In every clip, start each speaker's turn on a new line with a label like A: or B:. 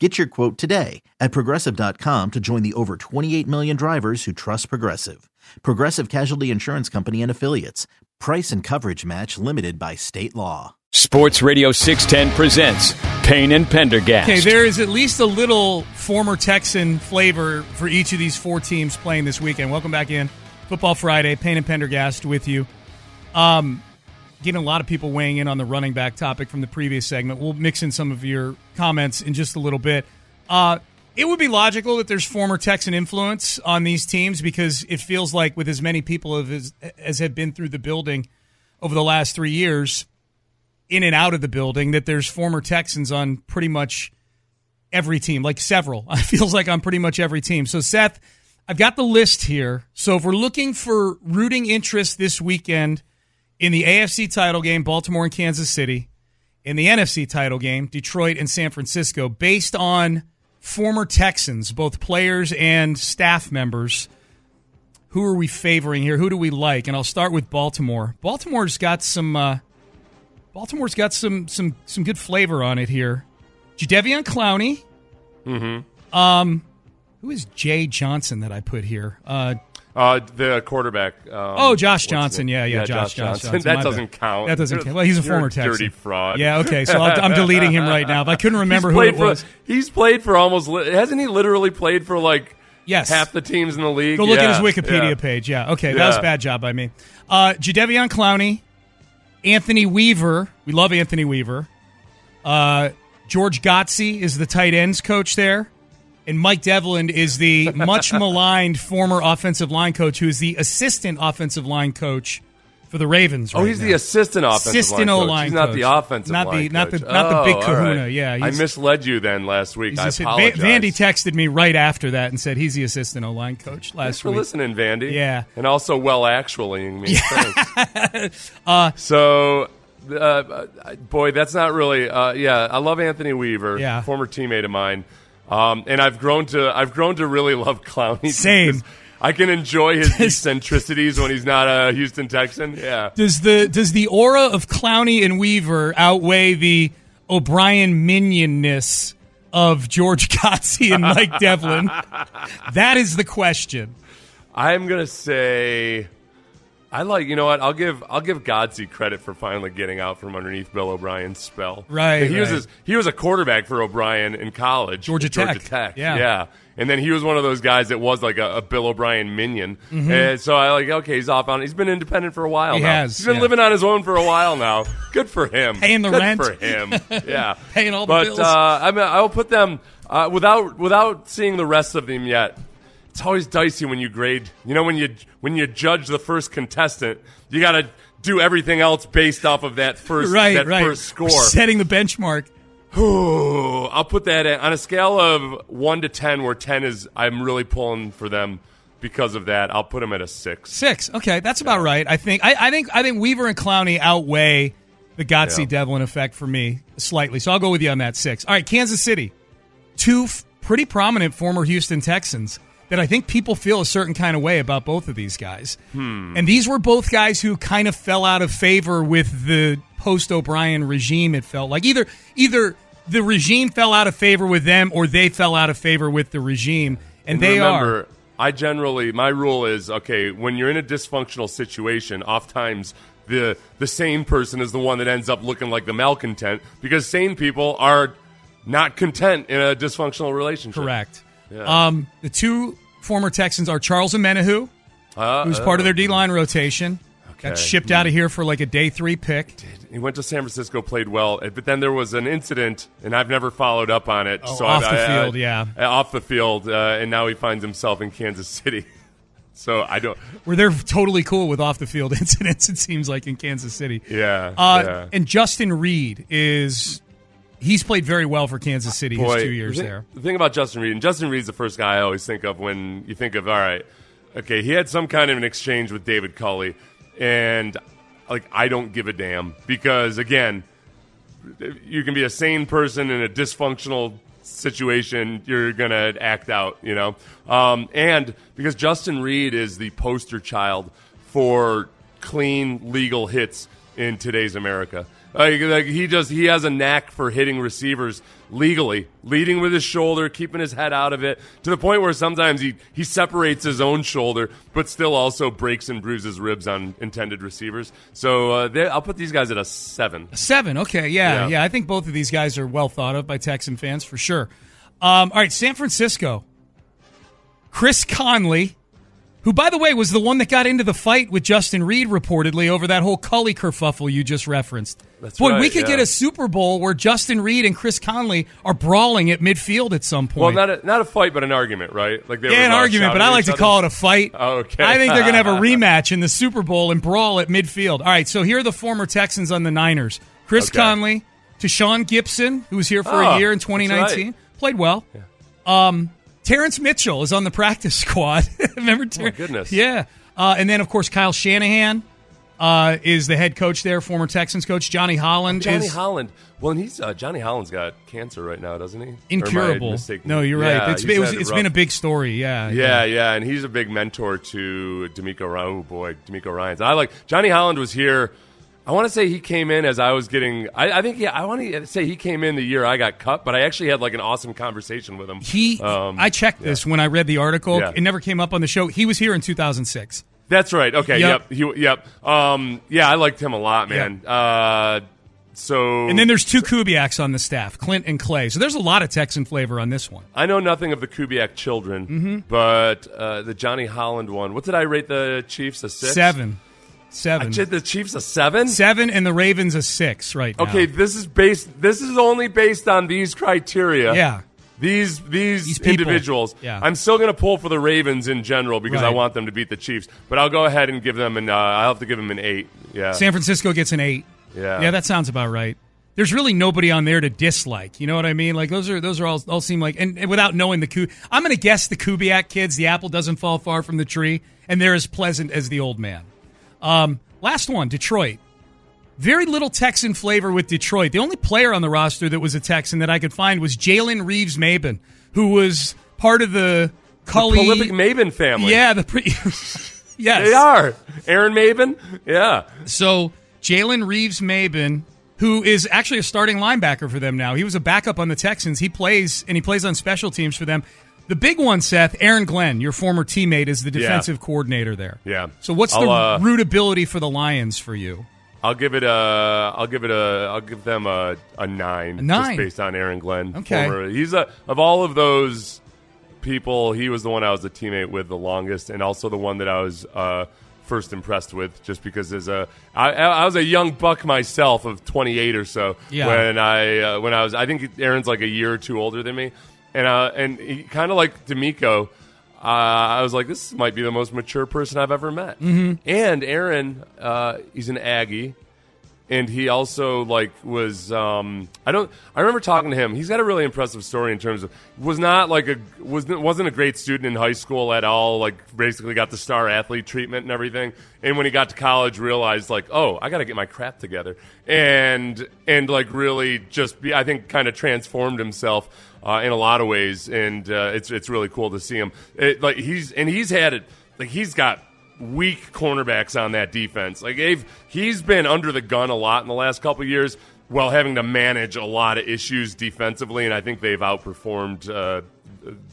A: Get your quote today at progressive.com to join the over 28 million drivers who trust Progressive. Progressive Casualty Insurance Company and Affiliates. Price and coverage match limited by state law.
B: Sports Radio 610 presents Payne and Pendergast.
C: Okay, there is at least a little former Texan flavor for each of these four teams playing this weekend. Welcome back in. Football Friday, Payne and Pendergast with you. Um, getting a lot of people weighing in on the running back topic from the previous segment. We'll mix in some of your comments in just a little bit. Uh, it would be logical that there's former Texan influence on these teams because it feels like with as many people as, as have been through the building over the last three years, in and out of the building, that there's former Texans on pretty much every team, like several. It feels like on pretty much every team. So, Seth, I've got the list here. So, if we're looking for rooting interest this weekend – in the AFC title game, Baltimore and Kansas City, in the NFC title game, Detroit and San Francisco, based on former Texans, both players and staff members. Who are we favoring here? Who do we like? And I'll start with Baltimore. Baltimore's got some. Uh, Baltimore's got some some some good flavor on it here. Jadeveon Clowney.
D: Mm-hmm.
C: Um, who is Jay Johnson that I put here? Uh,
D: uh, the quarterback. Um,
C: oh, Josh Johnson. Yeah, yeah,
D: yeah,
C: Josh,
D: Josh
C: Johnson.
D: Johnson. That doesn't count.
C: That doesn't count. Well, he's a
D: You're
C: former Texan.
D: Dirty fraud.
C: Yeah. Okay. So i am deleting him right now. If I couldn't remember who it
D: for,
C: was.
D: He's played for almost. Hasn't he literally played for like
C: yes.
D: half the teams in the league?
C: Go look
D: yeah,
C: at his Wikipedia
D: yeah.
C: page. Yeah. Okay. That was a bad job by me. Uh, Jadeveon Clowney, Anthony Weaver. We love Anthony Weaver. Uh, George Godsey is the tight ends coach there. And Mike Devlin is the much maligned former offensive line coach who is the assistant offensive line coach for the Ravens. Right
D: oh, he's
C: now.
D: the assistant offensive
C: assistant
D: line coach.
C: O-line
D: He's not
C: coach.
D: the offensive
C: not
D: line
C: the not
D: coach.
C: the not the big
D: Oh,
C: Kahuna.
D: right.
C: Yeah,
D: I misled you then last week. I apologize.
C: Va- Vandy texted me right after that and said he's the assistant O line coach
D: Thanks
C: last
D: for
C: week.
D: listening, Vandy.
C: Yeah.
D: and also well actuallying me. Thanks. so. Uh, boy, that's not really. Uh, yeah, I love Anthony Weaver,
C: Yeah.
D: former teammate of mine, um, and I've grown to I've grown to really love Clowney.
C: Same.
D: I can enjoy his eccentricities when he's not a Houston Texan. Yeah,
C: Does the does the aura of Clowney and Weaver outweigh the O'Brien minionness of George Godsey and Mike Devlin? That is the question.
D: I'm gonna say. I like you know what I'll give I'll give Godsey credit for finally getting out from underneath Bill O'Brien's spell.
C: Right,
D: He was
C: right.
D: his, he was a quarterback for O'Brien in college.
C: Georgia
D: at Georgia
C: Tech.
D: Tech.
C: Yeah.
D: yeah. And then he was one of those guys that was like a, a Bill O'Brien minion.
C: Mm-hmm.
D: And so I like okay, he's off on. He's been independent for a while
C: He
D: now.
C: has,
D: He's been
C: yeah.
D: living on his own for a while now. Good for him.
C: Paying the
D: Good
C: rent.
D: for him. Yeah,
C: Paying all the
D: but,
C: bills.
D: uh, I mean, I'll put them uh, without without seeing the rest of them yet. It's always dicey when you grade. You know, when you when you judge the first contestant, you got to do everything else based off of that first
C: Right,
D: that
C: right.
D: first score.
C: Setting the benchmark.
D: Ooh, I'll put that in, on a scale of one to ten, where ten is I'm really pulling for them because of that. I'll put them at a six.
C: Six. Okay, that's about right. I think. I, I think. I think Weaver and Clowney outweigh the Godsey
D: Yeah.
C: Devlin effect for me slightly. So I'll go with you on that six. All right, Kansas City, two f- pretty prominent former Houston Texans that I think people feel a certain kind of way about both of these guys. Hmm. And these were both guys who kind of fell out of favor with the post O'Brien regime. It felt like either either the regime fell out of favor with them or they fell out of favor with the regime. And, they
D: remember,
C: are.
D: I generally my rule is okay when you're in a dysfunctional situation. Oftentimes the the sane person is the one that ends up looking like the malcontent because sane people are not content in a dysfunctional relationship.
C: Correct.
D: Yeah.
C: Um, the two former Texans are Charles Omenihu,
D: Uh,
C: who's part of their D line rotation. Got shipped out of here for like a day three pick.
D: He went to San Francisco, played well, eh, but then there was an incident, and I've never followed up on it.
C: Oh,
D: so
C: off
D: I,
C: the
D: I-
C: field, yeah.
D: I- off the field, uh, and now he finds himself in Kansas City. so I don't.
C: Where they're totally cool with off the field incidents, it seems like in Kansas City.
D: Yeah,
C: Uh,
D: yeah.
C: And Justin Reid is. He's played very well for Kansas City his two years
D: the thing,
C: there.
D: The thing about Justin Reid, and Justin Reid's the first guy I always think of when you think of, all right, okay, he had some kind of an exchange with David Culley, and like I don't give a damn because again, you can be a sane person in a dysfunctional situation, you're gonna act out, you know. Um, and because Justin Reid is the poster child for clean legal hits in today's America. Like, like he just he has a knack for hitting receivers legally, leading with his shoulder, keeping his head out of it, to the point where sometimes he he separates his own shoulder, but still also breaks and bruises ribs on intended receivers. So uh, they, I'll put these guys at a seven.
C: Seven. Okay. Yeah, yeah.
D: Yeah.
C: I think both of these guys are well thought of by Texan fans for sure. Um, all right. San Francisco. Chris Conley, who, by the way, was the one that got into the fight with Justin Reid reportedly over that whole Culley kerfuffle you just referenced.
D: That's
C: Boy, we could
D: yeah.
C: get a Super Bowl where Justin Reid and Chris Conley are brawling at midfield at some point.
D: Well, not a, not a fight, but an argument, right? Like they
C: yeah, an argument, but I like to
D: each
C: call it a fight.
D: Oh, okay.
C: I think they're going to have a rematch in the Super Bowl and brawl at midfield. All right, so here are the former Texans on the Niners Chris
D: Okay.
C: Conley, Tashaun Gipson, who was here for
D: Oh,
C: a year in 2019,
D: right.
C: played well. Um, Terrence Mitchell is on the practice squad. Remember Ter-
D: Oh, goodness.
C: Yeah. Uh, and then, of course, Kyle Shanahan uh, is the head coach there, former Texans coach. Johnny Holland
D: Johnny
C: is
D: Holland. Well, and he's uh, Johnny Holland's got cancer right now, doesn't he? Or am I
C: incurable. No, you're right.
D: Yeah,
C: it's
D: he's
C: been, it was,
D: it
C: it's
D: rough.
C: been a big story. Yeah.
D: Yeah, yeah, and he's a big mentor to DeMeco Ryan. Oh boy, DeMeco Ryans. I like Johnny Holland was here. I want to say he came in as I was getting. I, I think yeah. I want to say he came in the year I got cut, but I actually had like an awesome conversation with him.
C: He,
D: Um,
C: I checked this when I read the article.
D: Yeah.
C: It never came up on the show. He was here in 2006.
D: That's right. Okay.
C: Yep.
D: Yep. He, yep. Um. Yeah, I liked him a lot, man. Uh. So
C: And then there's two Kubiaks on the staff, Klint and Klay. So there's a lot of Texan flavor on this one.
D: I know nothing of the Kubiak children,
C: Mm-hmm.
D: but uh, the Johnny Holland one. What did I rate the Chiefs? A six.
C: Seven.
D: I
C: Seven.
D: did the Chiefs a seven.
C: Seven and the Ravens a six right now.
D: Okay, this is based. This is only based on these criteria.
C: Yeah.
D: These these,
C: These
D: individuals.
C: Yeah.
D: I'm still going to pull for the Ravens in general because I want them to beat the Chiefs. But I'll go ahead and give them an. Uh, I'll have to give them an eight. Yeah.
C: San Francisco gets an eight.
D: Yeah.
C: Yeah, that sounds about right. There's really nobody on there to dislike. You know what I mean? Like those are those are all all seem like and, and without knowing the Ku, I'm going to guess the Kubiak kids. The apple doesn't fall far from the tree, and they're as pleasant as the old man. Um, last one, Detroit. Very little Texan flavor with Detroit. The only player on the roster that was a Texan that I could find was Jalen Reeves-Maybin, who was part of the Culley.
D: Prolific Maybin family.
C: yeah, the pre- yes,
D: They are. Aaron Maybin. Yeah.
C: So Jalen Reeves-Maybin, who is actually a starting linebacker for them now. He was a backup on the Texans. He plays and he plays on special teams for them. The big one, Seth, Aaron Glenn, your former teammate, is the
D: Yeah.
C: defensive coordinator there.
D: Yeah.
C: So what's
D: I'll,
C: the
D: uh,
C: rootability for the Lions for you?
D: I'll give it a. I'll give it a. I'll give them a, a nine.
C: A nine?
D: Just based on Aaron Glenn.
C: Okay.
D: Former- he's a of all of those people. He was the one I was a teammate with the longest, and also the one that I was uh, first impressed with, just because as a I, I was a young buck myself of 28 or so
C: Yeah.
D: when I uh, when I was. I think Aaron's like a year or two older than me, and uh, and kind of like DeMeco. Uh, I was like, this might be the most mature person I've ever met. Mm-hmm. And Aaron, uh, he's an Aggie, and he also like was. Um, I don't. I remember talking to him. He's got a really impressive story in terms of was not like a was wasn't a great student in high school at all. Like basically got the star athlete treatment and everything. And when he got to college, realized like, oh, I got to get my crap together, and and like really just be. I think kind of transformed himself uh, in a lot of ways, and uh, it's it's really cool to see him. It, like he's and he's had it. Like he's got weak cornerbacks on that defense. Like they've he's been under the gun a lot in the last couple of years, while having to manage a lot of issues defensively, and I think they've outperformed uh,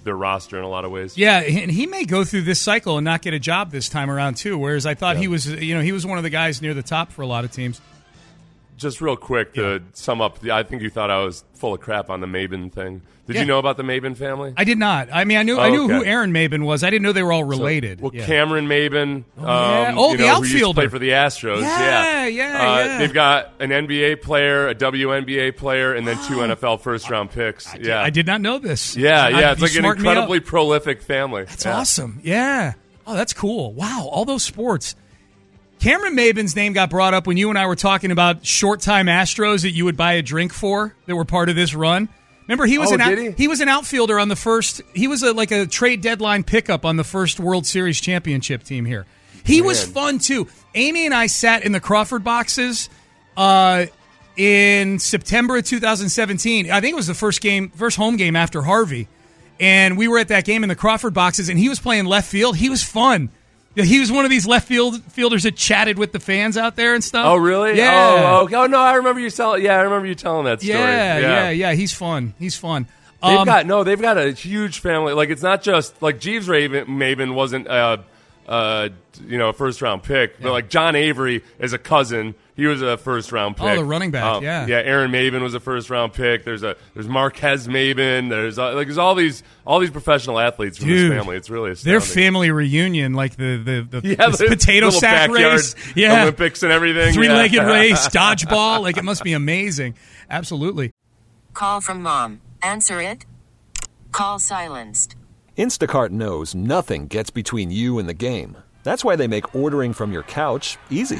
D: their roster in a lot of ways.
C: Yeah, and he may go through this cycle and not get a job this time around too. Whereas I thought he was, you know, he was one of the guys near the top for a lot of teams.
D: Just real quick to sum up, the, I think you thought I was full of crap on the Maybin thing. Did
C: Yeah.
D: you know about the Maybin family?
C: I did not. I mean, I knew I
D: Oh,
C: knew who. Aaron Maybin was. I didn't know they were all
D: So-
C: related.
D: well,
C: Yeah.
D: Cameron Maybin, um,
C: yeah. Oh, the
D: know, who used to
C: outfielder.
D: for the Astros.
C: Yeah,
D: Yeah,
C: yeah,
D: Uh,
C: yeah.
D: They've got an NBA player, a WNBA player, and then two NFL first round picks. yeah,
C: I did not know this.
D: Yeah,
C: I-
D: yeah, it's like an
C: smartened me up.
D: incredibly prolific family.
C: That's
D: Yeah.
C: awesome. Yeah. Oh, that's cool. Wow. All those sports. Cameron Maybin's name got brought up when you and I were talking about short time Astros that you would buy a drink for that were part of this run. Remember, he was
D: Oh,
C: an out-
D: did he?
C: was an outfielder on the first. He was a, like a trade deadline pickup on the first World Series championship team here. He was fun too. Amy and I sat in the Crawford boxes uh, in September of 2017. I think it was the first game, first home game after Harvey, and we were at that game in the Crawford boxes, and he was playing left field. He was fun. He was one of these left field fielders that chatted with the fans out there and stuff.
D: Oh, really?
C: Yeah.
D: Oh, okay. oh, no, I remember you telling. Yeah, I remember you telling that story.
C: yeah, yeah, yeah, He's fun. He's fun.
D: They've
C: Um,
D: got no. They've got a huge family. Like it's not just like Jeeves Raven Maybin wasn't uh, uh, you know a first round pick, but like John Avery is a cousin. He was a first round pick.
C: Oh, the running back,
D: Um,
C: yeah.
D: yeah. Aaron Maybin was a first round pick. There's a there's Marquez Maybin. There's uh, like there's all these all these professional athletes from
C: Dude,
D: this family. It's really
C: their family reunion, like the the, the,
D: Yeah, the
C: potato sack race, yeah,
D: Olympics and everything.
C: three legged
D: yeah.
C: race, dodgeball. Like it must be amazing. Absolutely.
E: Call from mom. Answer it. Call silenced.
F: Instacart knows nothing gets between you and the game. That's why they make ordering from your couch easy.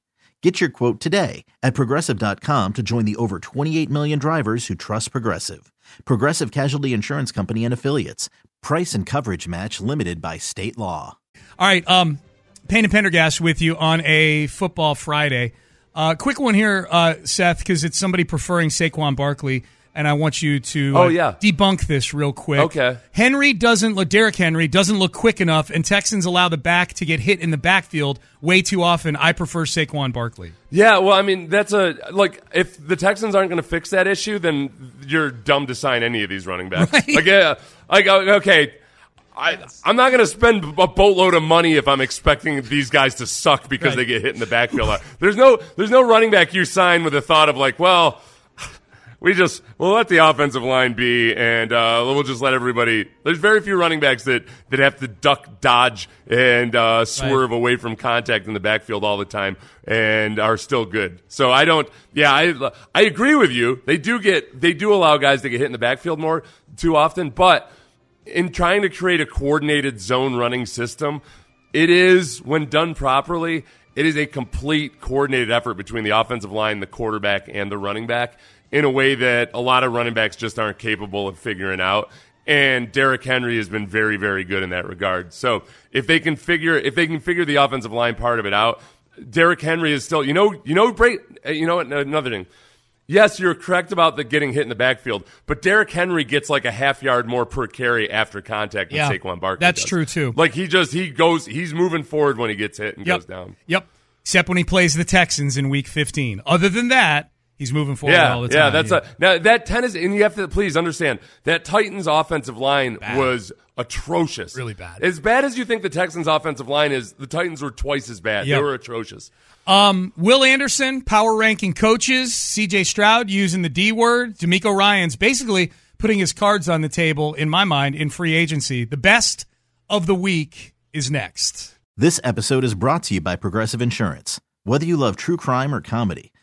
A: Get your quote today at progressive.com to join the over 28 million drivers who trust Progressive. Progressive Casualty Insurance Company and Affiliates. Price and coverage match limited by state law.
C: All right, um, Payne and Pendergast with you on a football Friday. Uh, quick one here, uh, Seth, because it's somebody preferring Saquon Barkley, and I want you to
D: Oh,
C: uh,
D: yeah.
C: debunk this real quick.
D: Okay.
C: Henry doesn't look. Derrick Henry doesn't look quick enough, and Texans allow the back to get hit in the backfield way too often. I prefer Saquon Barkley.
D: Yeah, well, I mean, that's a like if the Texans aren't going to fix that issue, then you're dumb to sign any of these running backs.
C: Right.
D: Like, yeah, like uh, okay, I I'm not going to spend a boatload of money if I'm expecting these guys to suck because
C: Right.
D: they get hit in the backfield. there's no there's no running back you sign with the thought of like, well. We just we'll let the offensive line be, and uh, we'll just let everybody. There's very few running backs that, that have to duck, dodge, and uh, swerve away from contact in the backfield all the time, and are still good. So I don't. Yeah, I I agree with you. They do get they do allow guys to get hit in the backfield more too often, but in trying to create a coordinated zone running system, it is when done properly. It is a complete coordinated effort between the offensive line, the quarterback, and the running back in a way that a lot of running backs just aren't capable of figuring out. And Derrick Henry has been very, very good in that regard. So if they can figure if they can figure the offensive line part of it out, Derrick Henry is still you know you know great uh, you know what, another thing. Yes, you're correct about the getting hit in the backfield, but Derrick Henry gets like a half yard more per carry after contact than
C: Yeah,
D: Saquon Barkley.
C: that's
D: does.
C: true, too.
D: Like he just he goes he's moving forward when he gets hit and
C: Yep.
D: goes down.
C: Yep. Except when he plays the Texans in Week 15. Other than that, he's moving forward
D: Yeah,
C: all the
D: yeah,
C: time.
D: that's a now that Tennessee, and you have to please understand that Titans' offensive line
C: Bad.
D: was atrocious,
C: Really bad.
D: As bad as you think the Texans' offensive line is, the Titans were twice as bad.
C: Yep.
D: They were atrocious.
C: Um, Will Anderson, power ranking coaches, CJ Stroud using the D word, DeMeco Ryan's basically putting his cards on the table, in my mind, in free agency. The best of the week is next.
A: This episode is brought to you by Progressive Insurance. Whether you love true crime or comedy,